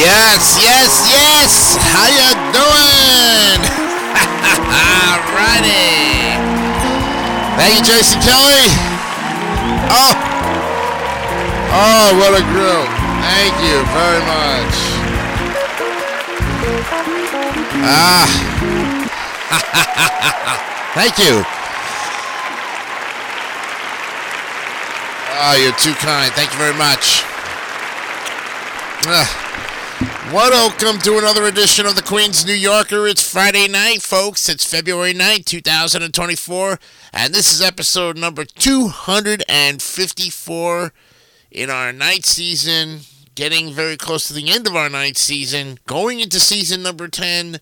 Yes, yes, yes. How you doing? Alrighty. Thank you, Jason Kelly. Oh, oh, what a group! Thank you very much. Ah, thank you. Oh, you're too kind. Thank you very much. Ah. Welcome to another edition of the Queen's New Yorker. It's Friday night, folks. It's February 9th, 2024, and this is episode number 254 in our night season. Getting very close to the end of our night season, going into season number 10,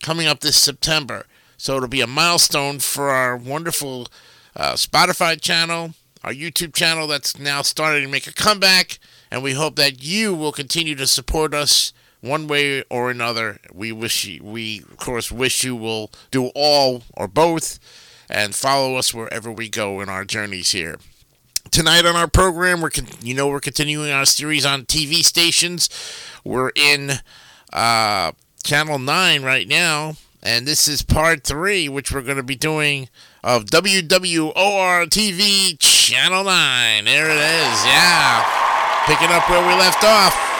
coming up this September. So it'll be a milestone for our wonderful uh, Spotify channel, our YouTube channel that's now starting to make a comeback, and we hope that you will continue to support us one way or another. We wish you, we of course wish you will do all or both and follow us wherever we go in our journeys here. Tonight on our program, we're con- you know we're continuing our series on TV stations. We're in uh, channel nine right now, and this is part three, which we're going to be doing of WWOR TV channel nine. There it is, yeah, picking up where we left off.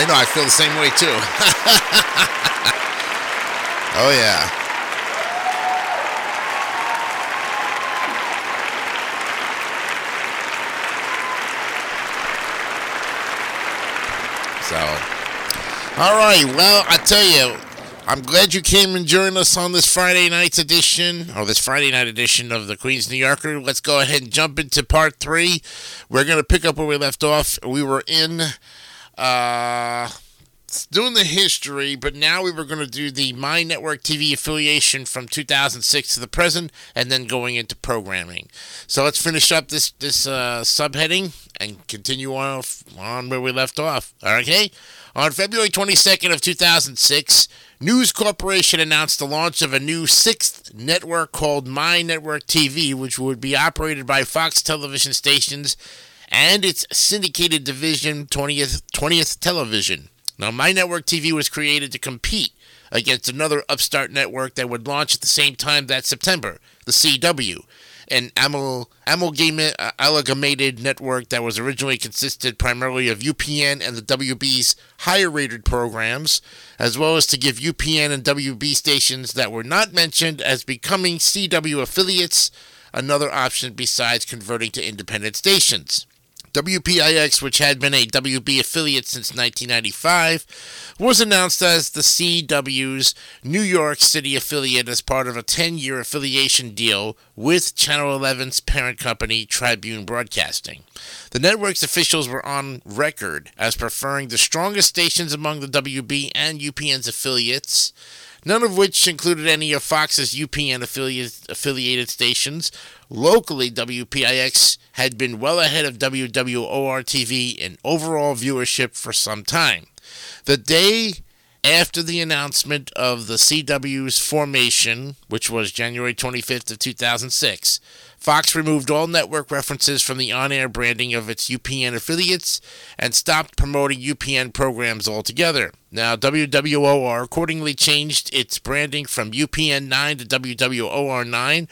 I know, I feel the same way too. oh, yeah. So, all right. Well, I tell you, I'm glad you came and joined us on this Friday night's edition, or this Friday night edition of the Queen's New Yorker. Let's go ahead and jump into part three. We're going to pick up where we left off. We were in uh, doing the history, but now we were going to do the My Network TV affiliation from 2006 to the present, and then going into programming. So let's finish up this this uh, subheading and continue on on where we left off. Okay, on February 22nd of 2006. News Corporation announced the launch of a new sixth network called My Network TV, which would be operated by Fox television stations and its syndicated division, 20th, 20th Television. Now, My Network TV was created to compete against another upstart network that would launch at the same time that September, the CW, an uh, amalgamated network that was originally consisted primarily of UPN and the WB's higher rated programs, as well as to give UPN and WB stations that were not mentioned as becoming CW affiliates another option besides converting to independent stations. WPIX, which had been a WB affiliate since 1995, was announced as the CW's New York City affiliate as part of a 10 year affiliation deal with Channel 11's parent company, Tribune Broadcasting. The network's officials were on record as preferring the strongest stations among the WB and UPN's affiliates none of which included any of Fox's UPN affiliated stations. Locally, WPIX had been well ahead of WWOR TV in overall viewership for some time. The day after the announcement of the CW's formation, which was January 25th of 2006, Fox removed all network references from the on-air branding of its UPN affiliates and stopped promoting UPN programs altogether. Now, WWOR accordingly changed its branding from UPN 9 to WWOR 9,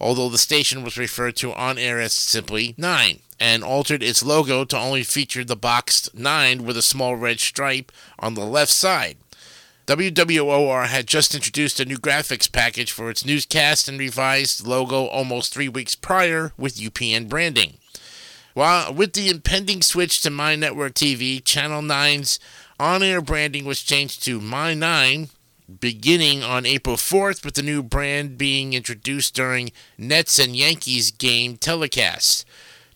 although the station was referred to on air as simply 9, and altered its logo to only feature the boxed 9 with a small red stripe on the left side. WWOR had just introduced a new graphics package for its newscast and revised logo almost three weeks prior with UPN branding. While with the impending switch to My Network TV, Channel 9's on-air branding was changed to My 9 beginning on April 4th with the new brand being introduced during Nets and Yankees game telecasts.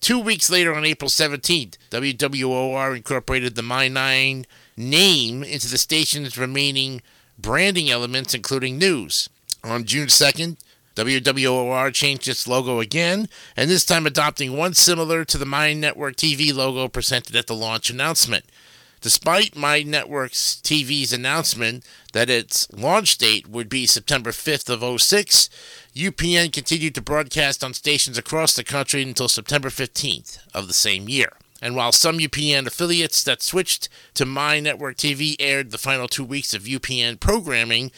Two weeks later, on April 17th, WWOR incorporated the My 9 name into the station's remaining branding elements, including news. On June 2nd, WWOR changed its logo again, and this time adopting one similar to the My Network TV logo presented at the launch announcement. Despite My Network's TV's announcement that its launch date would be September 5th of 06, UPN continued to broadcast on stations across the country until September 15th of the same year. And while some UPN affiliates that switched to My Network TV aired the final two weeks of UPN programming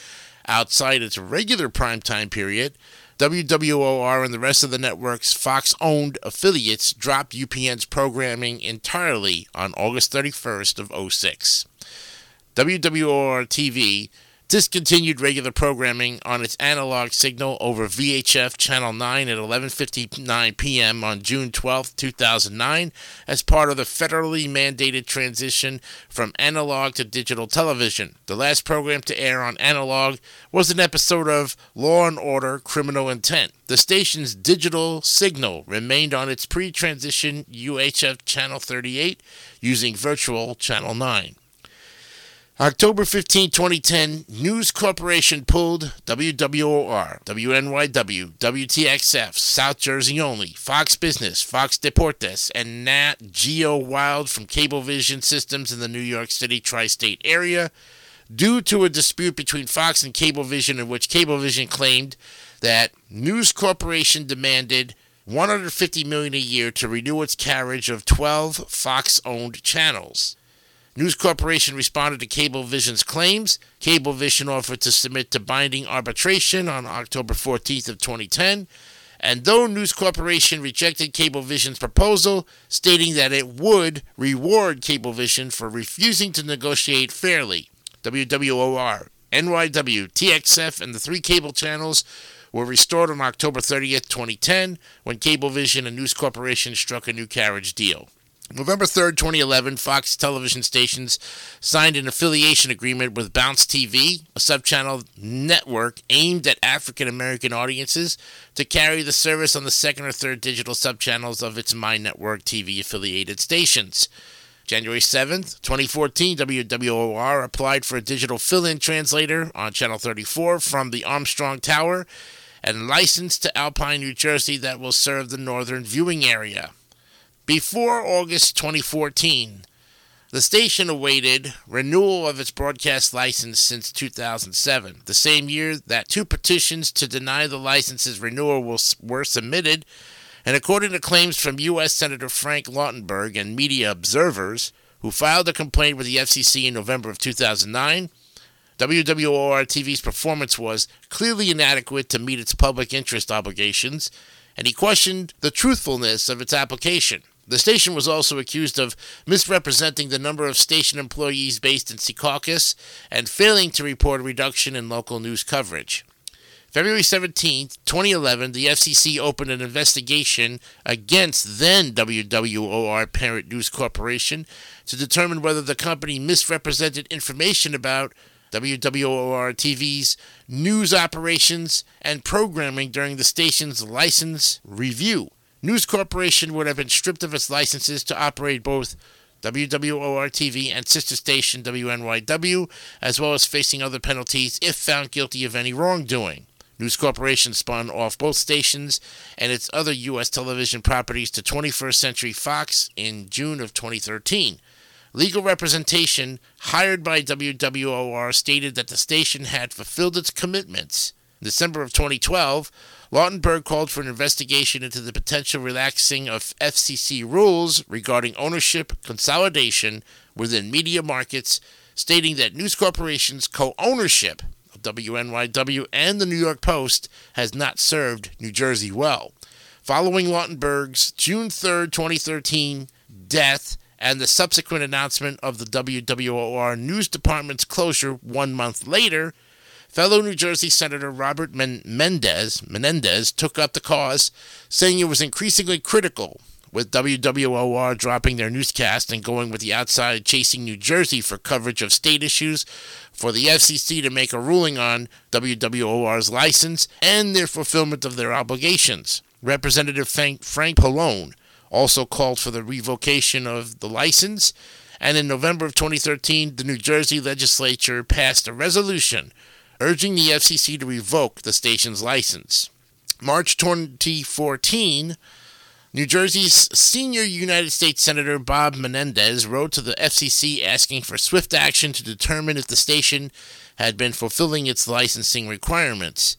outside its regular primetime period, WWOR and the rest of the network's Fox owned affiliates dropped UPN's programming entirely on August 31st of 06. WWOR TV discontinued regular programming on its analog signal over VHF Channel 9 at 11:59 p.m. on June 12, 2009 as part of the federally mandated transition from analog to digital television. The last program to air on analog was an episode of Law and Order: Criminal Intent. The station's digital signal remained on its pre-transition UHF Channel 38 using virtual Channel 9. October 15, 2010, News Corporation pulled WWOR, WNYW, WTXF, South Jersey Only, Fox Business, Fox Deportes, and Nat Geo Wild from Cablevision systems in the New York City tri state area due to a dispute between Fox and Cablevision in which Cablevision claimed that News Corporation demanded 150 million a year to renew its carriage of 12 Fox-owned channels. News Corporation responded to Cablevision's claims. Cablevision offered to submit to binding arbitration on October 14th of 2010. And though News Corporation rejected Cablevision's proposal, stating that it would reward Cablevision for refusing to negotiate fairly, WWOR, NYW, TXF, and the three cable channels were restored on October 30th, 2010, when Cablevision and News Corporation struck a new carriage deal. November 3rd, 2011, Fox television stations signed an affiliation agreement with Bounce TV, a subchannel network aimed at African American audiences, to carry the service on the second or third digital subchannels of its My Network TV affiliated stations. January 7th, 2014, WWOR applied for a digital fill in translator on Channel 34 from the Armstrong Tower and licensed to Alpine, New Jersey, that will serve the northern viewing area. Before August 2014, the station awaited renewal of its broadcast license since 2007, the same year that two petitions to deny the license's renewal were submitted. And according to claims from U.S. Senator Frank Lautenberg and media observers, who filed a complaint with the FCC in November of 2009, WWOR TV's performance was clearly inadequate to meet its public interest obligations, and he questioned the truthfulness of its application. The station was also accused of misrepresenting the number of station employees based in Secaucus and failing to report a reduction in local news coverage. February 17, 2011, the FCC opened an investigation against then WWOR parent News Corporation to determine whether the company misrepresented information about WWOR TV's news operations and programming during the station's license review. News Corporation would have been stripped of its licenses to operate both WWOR TV and sister station WNYW, as well as facing other penalties if found guilty of any wrongdoing. News Corporation spun off both stations and its other U.S. television properties to 21st Century Fox in June of 2013. Legal representation hired by WWOR stated that the station had fulfilled its commitments. In December of 2012, Lautenberg called for an investigation into the potential relaxing of FCC rules regarding ownership consolidation within media markets, stating that News Corporation's co ownership of WNYW and the New York Post has not served New Jersey well. Following Lautenberg's June 3, 2013 death and the subsequent announcement of the WWOR News Department's closure one month later, Fellow New Jersey Senator Robert Men- Mendez, Menendez took up the cause, saying it was increasingly critical with WWOR dropping their newscast and going with the outside chasing New Jersey for coverage of state issues, for the FCC to make a ruling on WWOR's license and their fulfillment of their obligations. Representative Frank, Frank Pallone also called for the revocation of the license, and in November of 2013, the New Jersey legislature passed a resolution urging the FCC to revoke the station's license. March 2014, New Jersey's senior United States Senator Bob Menendez wrote to the FCC asking for swift action to determine if the station had been fulfilling its licensing requirements.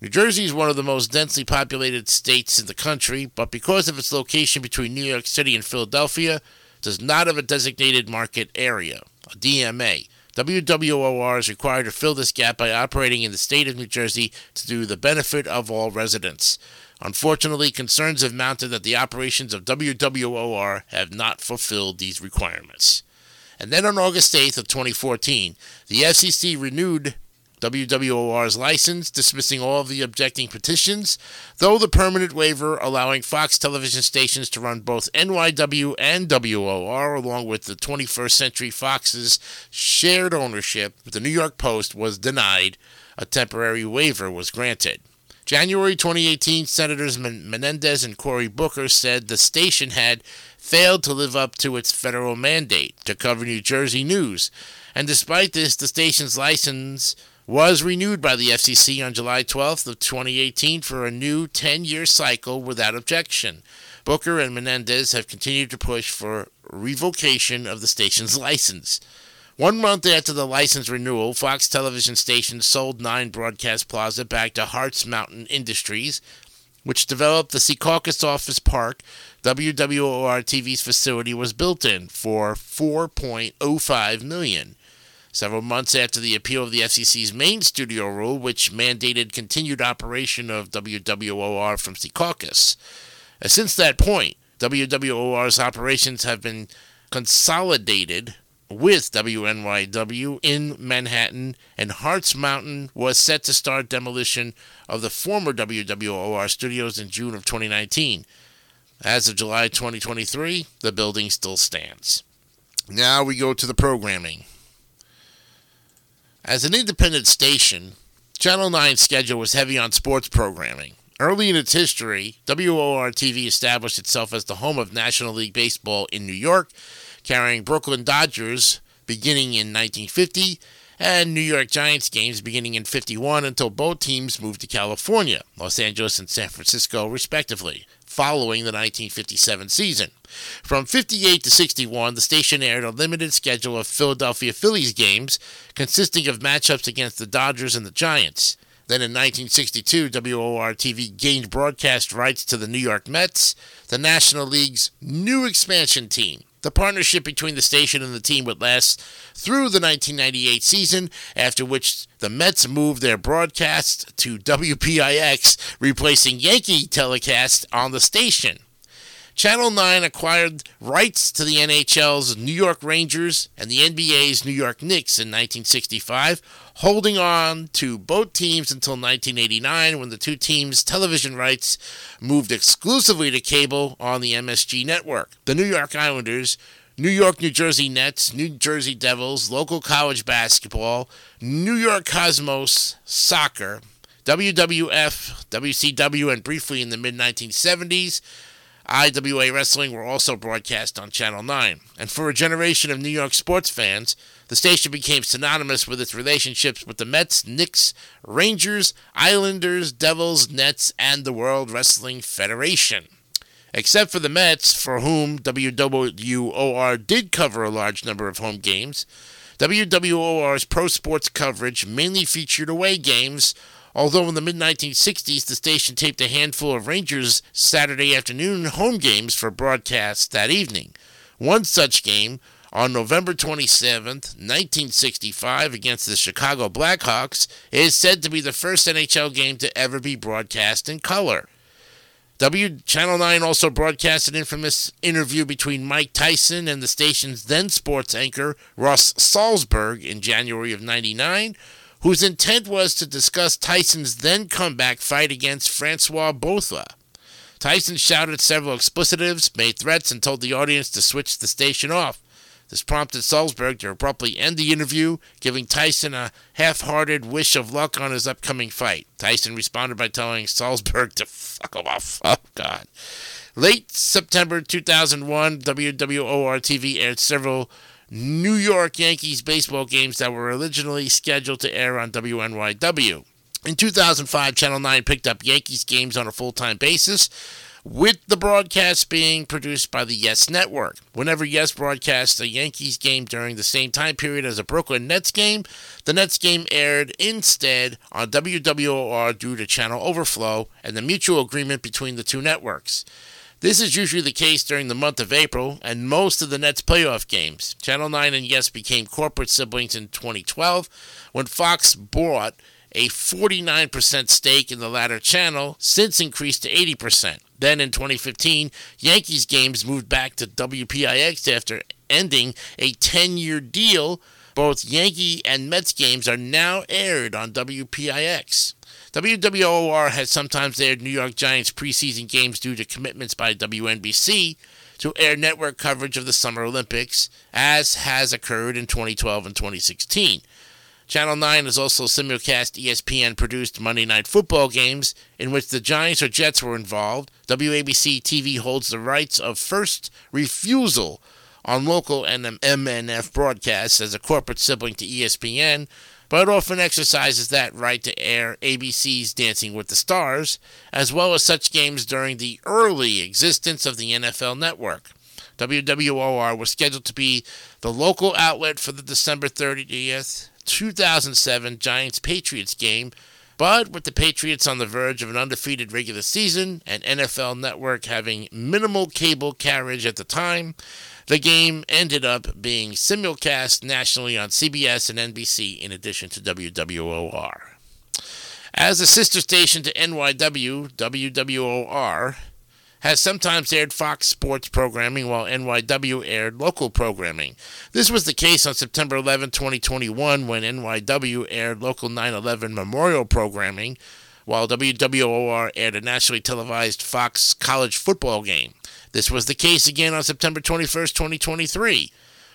New Jersey is one of the most densely populated states in the country, but because of its location between New York City and Philadelphia, does not have a designated market area, a DMA. WWOR is required to fill this gap by operating in the state of New Jersey to do the benefit of all residents. Unfortunately, concerns have mounted that the operations of WWOR have not fulfilled these requirements. And then on August 8th of 2014, the FCC renewed WWOR's license, dismissing all of the objecting petitions, though the permanent waiver allowing Fox television stations to run both NYW and WOR, along with the 21st Century Fox's shared ownership with the New York Post, was denied. A temporary waiver was granted. January 2018, Senators Menendez and Cory Booker said the station had failed to live up to its federal mandate to cover New Jersey news. And despite this, the station's license was renewed by the FCC on July 12th of 2018 for a new 10-year cycle without objection. Booker and Menendez have continued to push for revocation of the station's license. One month after the license renewal, Fox television station sold 9 Broadcast Plaza back to Hartz Mountain Industries, which developed the Secaucus Office Park WWOR TV's facility was built in for 4.05 million. Several months after the appeal of the FCC's main studio rule, which mandated continued operation of WWOR from Secaucus. Uh, since that point, WWOR's operations have been consolidated with WNYW in Manhattan, and Hartz Mountain was set to start demolition of the former WWOR studios in June of 2019. As of July 2023, the building still stands. Now we go to the programming. As an independent station, Channel 9's schedule was heavy on sports programming. Early in its history, WOR TV established itself as the home of National League Baseball in New York carrying Brooklyn Dodgers beginning in 1950 and New York Giants games beginning in 51 until both teams moved to California, Los Angeles and San Francisco, respectively, following the 1957 season. From 58 to 61, the station aired a limited schedule of Philadelphia Phillies games consisting of matchups against the Dodgers and the Giants. Then in 1962, WOR TV gained broadcast rights to the New York Mets, the National League's new expansion team. The partnership between the station and the team would last through the 1998 season, after which the Mets moved their broadcast to WPIX, replacing Yankee telecast on the station. Channel 9 acquired rights to the NHL's New York Rangers and the NBA's New York Knicks in 1965, holding on to both teams until 1989 when the two teams' television rights moved exclusively to cable on the MSG network. The New York Islanders New York, New Jersey Nets, New Jersey Devils, local college basketball, New York Cosmos soccer, WWF, WCW, and briefly in the mid 1970s, IWA Wrestling were also broadcast on Channel 9. And for a generation of New York sports fans, the station became synonymous with its relationships with the Mets, Knicks, Rangers, Islanders, Devils, Nets, and the World Wrestling Federation. Except for the Mets, for whom WWOR did cover a large number of home games, WWOR's pro sports coverage mainly featured away games Although in the mid 1960s, the station taped a handful of Rangers Saturday afternoon home games for broadcast that evening. One such game, on November 27, 1965, against the Chicago Blackhawks, is said to be the first NHL game to ever be broadcast in color. W Channel 9 also broadcast an infamous interview between Mike Tyson and the station's then sports anchor Russ Salzberg in January of 99 whose intent was to discuss Tyson's then comeback fight against Francois Botha. Tyson shouted several explicitives, made threats, and told the audience to switch the station off. This prompted Salzberg to abruptly end the interview, giving Tyson a half hearted wish of luck on his upcoming fight. Tyson responded by telling Salzberg to fuck off. Oh, God. Late September 2001, WWOR TV aired several New York Yankees baseball games that were originally scheduled to air on WNYW. In 2005, Channel 9 picked up Yankees games on a full time basis, with the broadcast being produced by the Yes Network. Whenever Yes broadcasts a Yankees game during the same time period as a Brooklyn Nets game, the Nets game aired instead on WWOR due to channel overflow and the mutual agreement between the two networks. This is usually the case during the month of April and most of the Nets playoff games. Channel 9 and Yes became corporate siblings in 2012 when Fox bought a 49% stake in the latter channel, since increased to 80%. Then in 2015, Yankees games moved back to WPIX after ending a 10 year deal. Both Yankee and Mets games are now aired on WPIX. WWOR has sometimes aired New York Giants preseason games due to commitments by WNBC to air network coverage of the Summer Olympics, as has occurred in 2012 and 2016. Channel 9 has also simulcast ESPN produced Monday Night Football games in which the Giants or Jets were involved. WABC TV holds the rights of first refusal on local and MNF broadcasts as a corporate sibling to ESPN, but often exercises that right to air ABC's Dancing with the Stars, as well as such games during the early existence of the NFL network. WWOR was scheduled to be the local outlet for the December 30th, 2007 Giants Patriots game, but with the Patriots on the verge of an undefeated regular season and NFL Network having minimal cable carriage at the time, the game ended up being simulcast nationally on CBS and NBC in addition to WWOR. As a sister station to NYW, WWOR has sometimes aired Fox Sports programming while NYW aired local programming. This was the case on September 11, 2021, when NYW aired local 9 11 memorial programming, while WWOR aired a nationally televised Fox college football game. This was the case again on September 21, 2023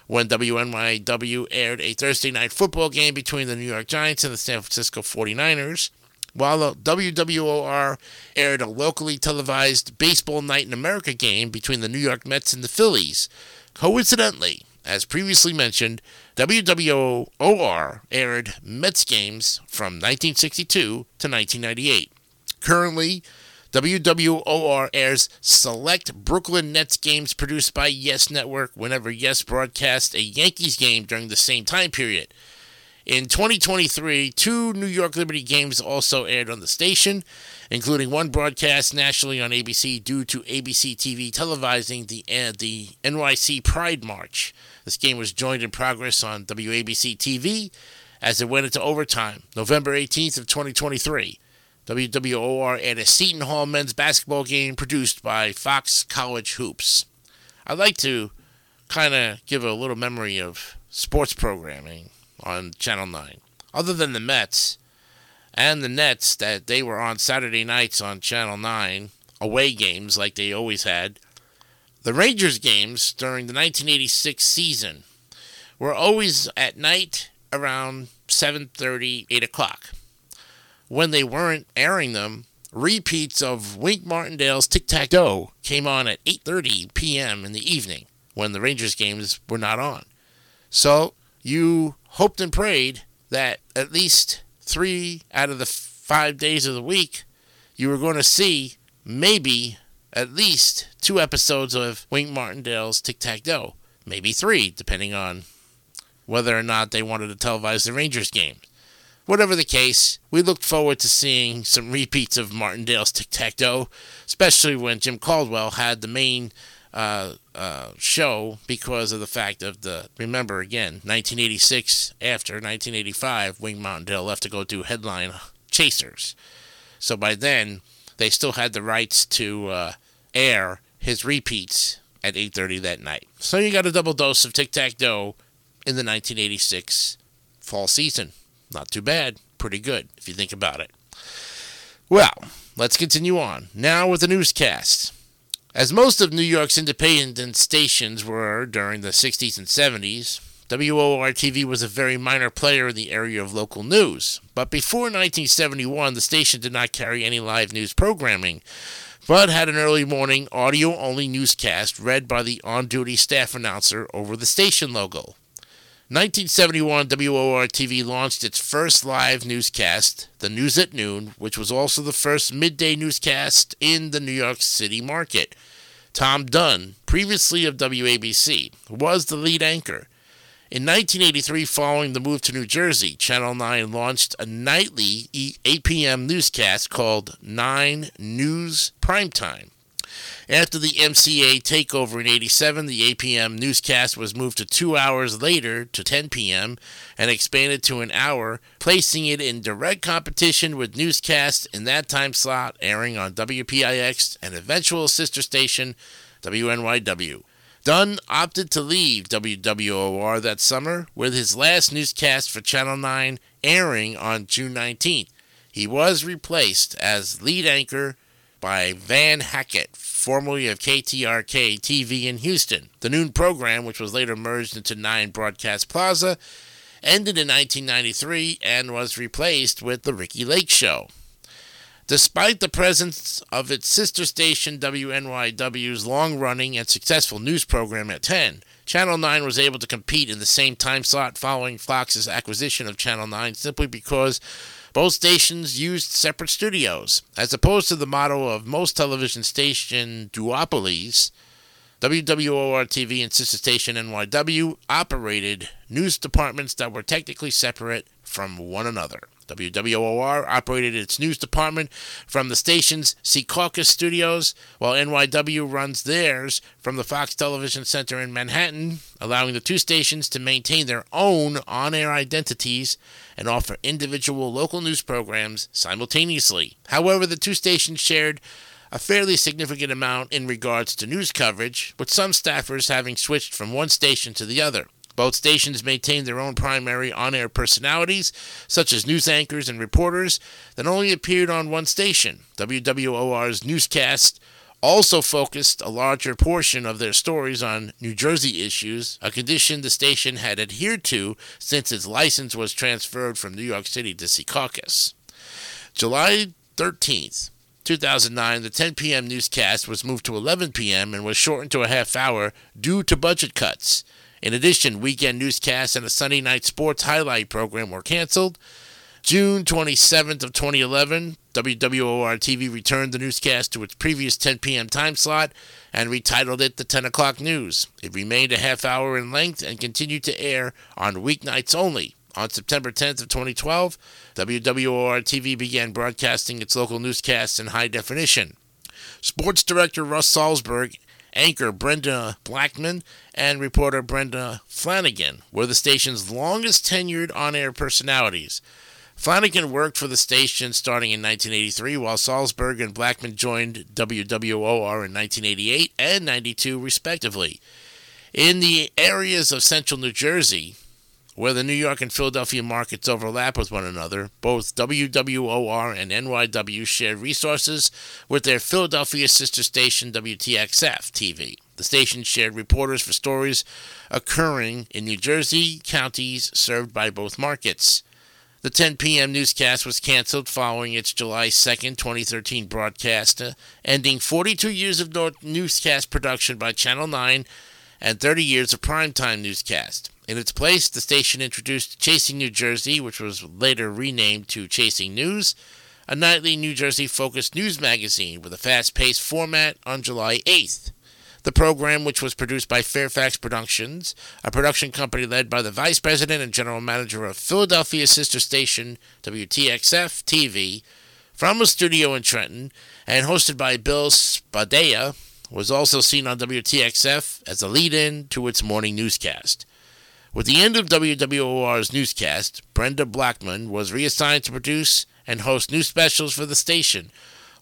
when WNYW aired a Thursday night football game between the New York Giants and the San Francisco 49ers while the WWOR aired a locally televised Baseball Night in America game between the New York Mets and the Phillies. Coincidentally, as previously mentioned, WWOR aired Mets games from 1962 to 1998. Currently, WWOR airs select Brooklyn Nets games produced by Yes Network whenever Yes broadcasts a Yankees game during the same time period. In 2023, two New York Liberty games also aired on the station, including one broadcast nationally on ABC due to ABC TV televising the, uh, the NYC Pride March. This game was joined in progress on WABC TV as it went into overtime, November 18th of 2023. WWOR aired a Seton Hall men's basketball game produced by Fox College Hoops. I'd like to kind of give a little memory of sports programming on Channel 9. Other than the Mets and the Nets that they were on Saturday nights on Channel 9, away games like they always had, the Rangers games during the 1986 season were always at night around 7:30, 8 o'clock. When they weren't airing them, repeats of Wink Martindale's Tic Tac Toe came on at 8:30 p.m. in the evening when the Rangers games were not on. So you hoped and prayed that at least three out of the five days of the week you were going to see maybe at least two episodes of Wink Martindale's Tic Tac Toe, maybe three, depending on whether or not they wanted to televise the Rangers game. Whatever the case, we looked forward to seeing some repeats of Martindale's Tic Tac Toe, especially when Jim Caldwell had the main uh, uh, show because of the fact of the remember again 1986 after 1985 Wink Martindale left to go do headline Chasers, so by then they still had the rights to uh, air his repeats at 8:30 that night. So you got a double dose of Tic Tac Toe in the 1986 fall season. Not too bad, pretty good if you think about it. Well, let's continue on. Now with the newscast. As most of New York's independent stations were during the 60s and 70s, WOR TV was a very minor player in the area of local news. But before 1971, the station did not carry any live news programming, but had an early morning audio only newscast read by the on duty staff announcer over the station logo. 1971, WOR TV launched its first live newscast, The News at Noon, which was also the first midday newscast in the New York City market. Tom Dunn, previously of WABC, was the lead anchor. In 1983, following the move to New Jersey, Channel 9 launched a nightly 8 p.m. newscast called 9 News Primetime. After the MCA takeover in 87, the 8 p.m. newscast was moved to two hours later to 10 p.m. and expanded to an hour, placing it in direct competition with newscasts in that time slot airing on WPIX and eventual sister station WNYW. Dunn opted to leave WWOR that summer, with his last newscast for Channel 9 airing on June 19th. He was replaced as lead anchor by Van Hackett, formerly of KTRK TV in Houston. The noon program, which was later merged into 9 Broadcast Plaza, ended in 1993 and was replaced with The Ricki Lake Show. Despite the presence of its sister station WNYW's long running and successful news program at 10, Channel 9 was able to compete in the same time slot following Fox's acquisition of Channel 9 simply because both stations used separate studios. As opposed to the motto of most television station duopolies, WWOR TV and sister station NYW operated news departments that were technically separate from one another. WWOR operated its news department from the station's Secaucus studios, while NYW runs theirs from the Fox Television Center in Manhattan, allowing the two stations to maintain their own on air identities and offer individual local news programs simultaneously. However, the two stations shared a fairly significant amount in regards to news coverage, with some staffers having switched from one station to the other. Both stations maintain their own primary on air personalities, such as news anchors and reporters, that only appeared on one station. WWOR's newscast also focused a larger portion of their stories on New Jersey issues, a condition the station had adhered to since its license was transferred from New York City to Secaucus. July 13th, 2009, the 10 p.m. newscast was moved to 11 p.m. and was shortened to a half hour due to budget cuts. In addition, weekend newscasts and a Sunday night sports highlight program were canceled. June 27th of 2011, WWOR TV returned the newscast to its previous 10 p.m. time slot and retitled it the 10 o'clock news. It remained a half hour in length and continued to air on weeknights only. On September 10th of 2012, WWOR TV began broadcasting its local newscasts in high definition. Sports director Russ Salzberg anchor Brenda Blackman and reporter Brenda Flanagan were the station's longest tenured on air personalities. Flanagan worked for the station starting in 1983, while Salzberg and Blackman joined WWOR in 1988 and 92, respectively. In the areas of central New Jersey, where the New York and Philadelphia markets overlap with one another, both WWOR and NYW share resources with their Philadelphia sister station WTXF TV. The station shared reporters for stories occurring in New Jersey counties served by both markets. The 10 p.m. newscast was canceled following its July 2, 2013 broadcast, ending 42 years of newscast production by Channel 9 and 30 years of primetime newscast. In its place, the station introduced Chasing New Jersey, which was later renamed to Chasing News, a nightly New Jersey focused news magazine with a fast paced format on July 8th. The program, which was produced by Fairfax Productions, a production company led by the vice president and general manager of Philadelphia sister station WTXF TV, from a studio in Trenton, and hosted by Bill Spadea, was also seen on WTXF as a lead in to its morning newscast. With the end of WWOR's newscast, Brenda Blackman was reassigned to produce and host new specials for the station.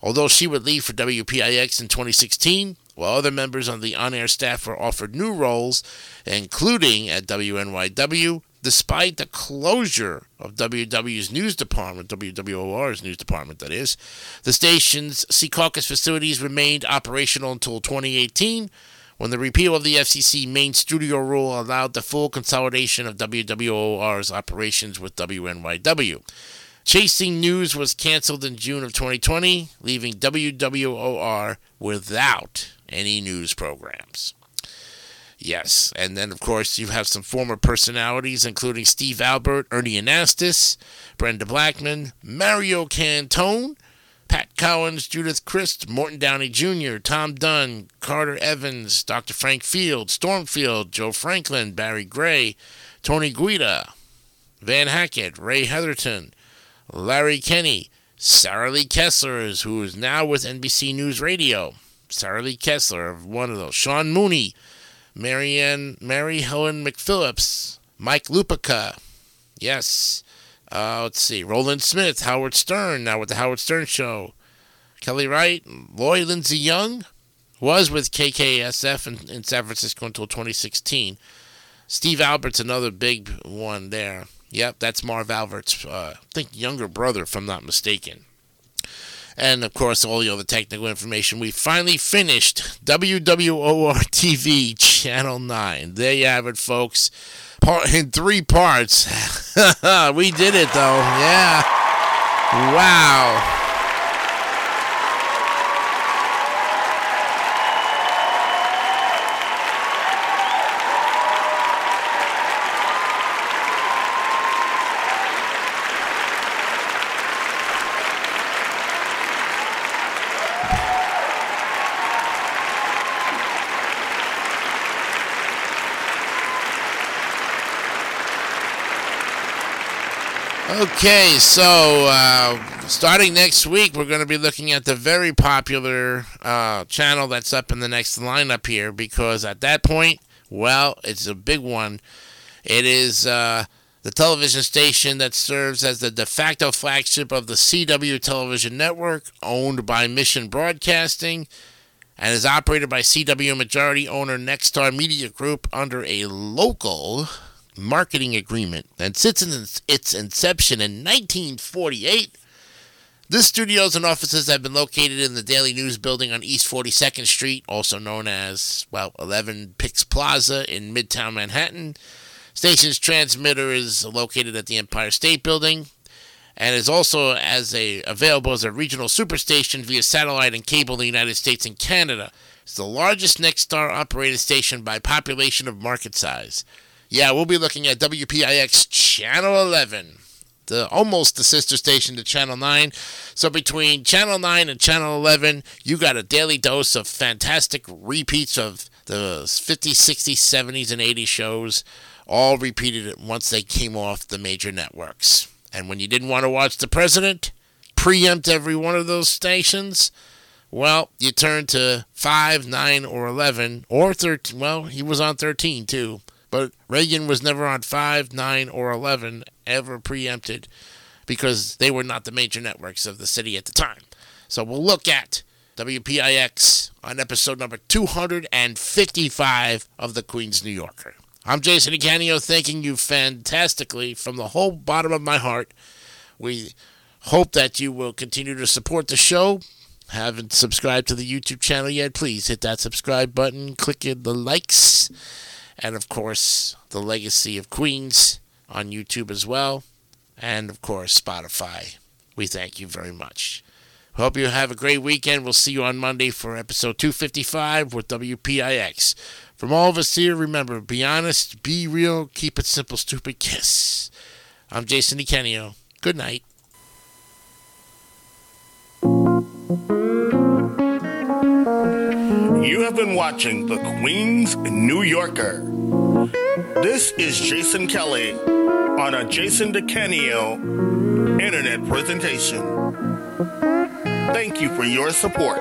Although she would leave for WPIX in 2016, while other members on the on air staff were offered new roles, including at WNYW, despite the closure of WW's news department, WWOR's news department, that is. The station's Secaucus facilities remained operational until 2018 when the repeal of the FCC main studio rule allowed the full consolidation of WWOR's operations with WNYW. Chasing News was canceled in June of 2020, leaving WWOR without any news programs. Yes, and then of course you have some former personalities, including Steve Albert, Ernie Anastas, Brenda Blackman, Mario Cantone, Pat Collins, Judith Crist, Morton Downey Jr., Tom Dunn, Carter Evans, Dr. Frank Field, Storm Field, Joe Franklin, Barry Gray, Tony Guida, Van Hackett, Ray Heatherton, Larry Kenney, Sarah Lee Kessler, who is now with NBC News Radio. Sarah Lee Kessler, one of those. Sean Mooney, Marianne, Mary Helen McPhillips, Mike Lupica. Yes. Uh, let's see. Rolland Smith, Howard Stern, now with the Howard Stern Show. Kelly Wright, Lloyd Lindsay Young, was with KKSF in, in San Francisco until 2016. Steve Albert's another big one there. Yep, that's Marv Albert's, uh, I think, younger brother, if I'm not mistaken. And of course, all the other technical information. We finally finished WWOR TV Channel 9. There you have it, folks part in three parts. we did it though. Yeah. Wow. Okay, so uh, starting next week, we're going to be looking at the very popular uh, channel that's up in the next lineup here because at that point, well, it's a big one. It is uh, the television station that serves as the de facto flagship of the CW television network, owned by Mission Broadcasting, and is operated by CW majority owner Nexstar Media Group under a local marketing agreement and since its inception in 1948. This studios and offices have been located in the Daily News building on East 42nd Street, also known as, well, 11 Pix Plaza in Midtown Manhattan. Station's transmitter is located at the Empire State Building and is also as a available as a regional superstation via satellite and cable in the United States and Canada. It's the largest Nexstar operated station by population of market size. Yeah, we'll be looking at WPIX Channel 11, the almost the sister station to Channel 9. So between Channel 9 and Channel 11, you got a daily dose of fantastic repeats of the 50s, 60s, 70s, and 80s shows, all repeated once they came off the major networks. And when you didn't want to watch the president preempt every one of those stations, well, you turned to 5, 9, or 11, or 13. Well, he was on 13 too. But Reagan was never on 5, 9, or 11, ever preempted, because they were not the major networks of the city at the time. So we'll look at WPIX on episode number 255 of the Queen's New Yorker. I'm Jason Icanio, thanking you fantastically from the whole bottom of my heart. We hope that you will continue to support the show. Haven't subscribed to the YouTube channel yet? Please hit that subscribe button, click in the likes and of course the Legacy of Queens on YouTube as well, and of course Spotify. We thank you very much. Hope you have a great weekend. We'll see you on Monday for episode 255 with WPIX. From all of us here, remember be honest, be real, keep it simple, stupid kiss. I'm Jason DeCanio. Good night. You have been watching The Queen's New Yorker. This is Jason Kelly on a Jason DeCanio internet presentation. Thank you for your support.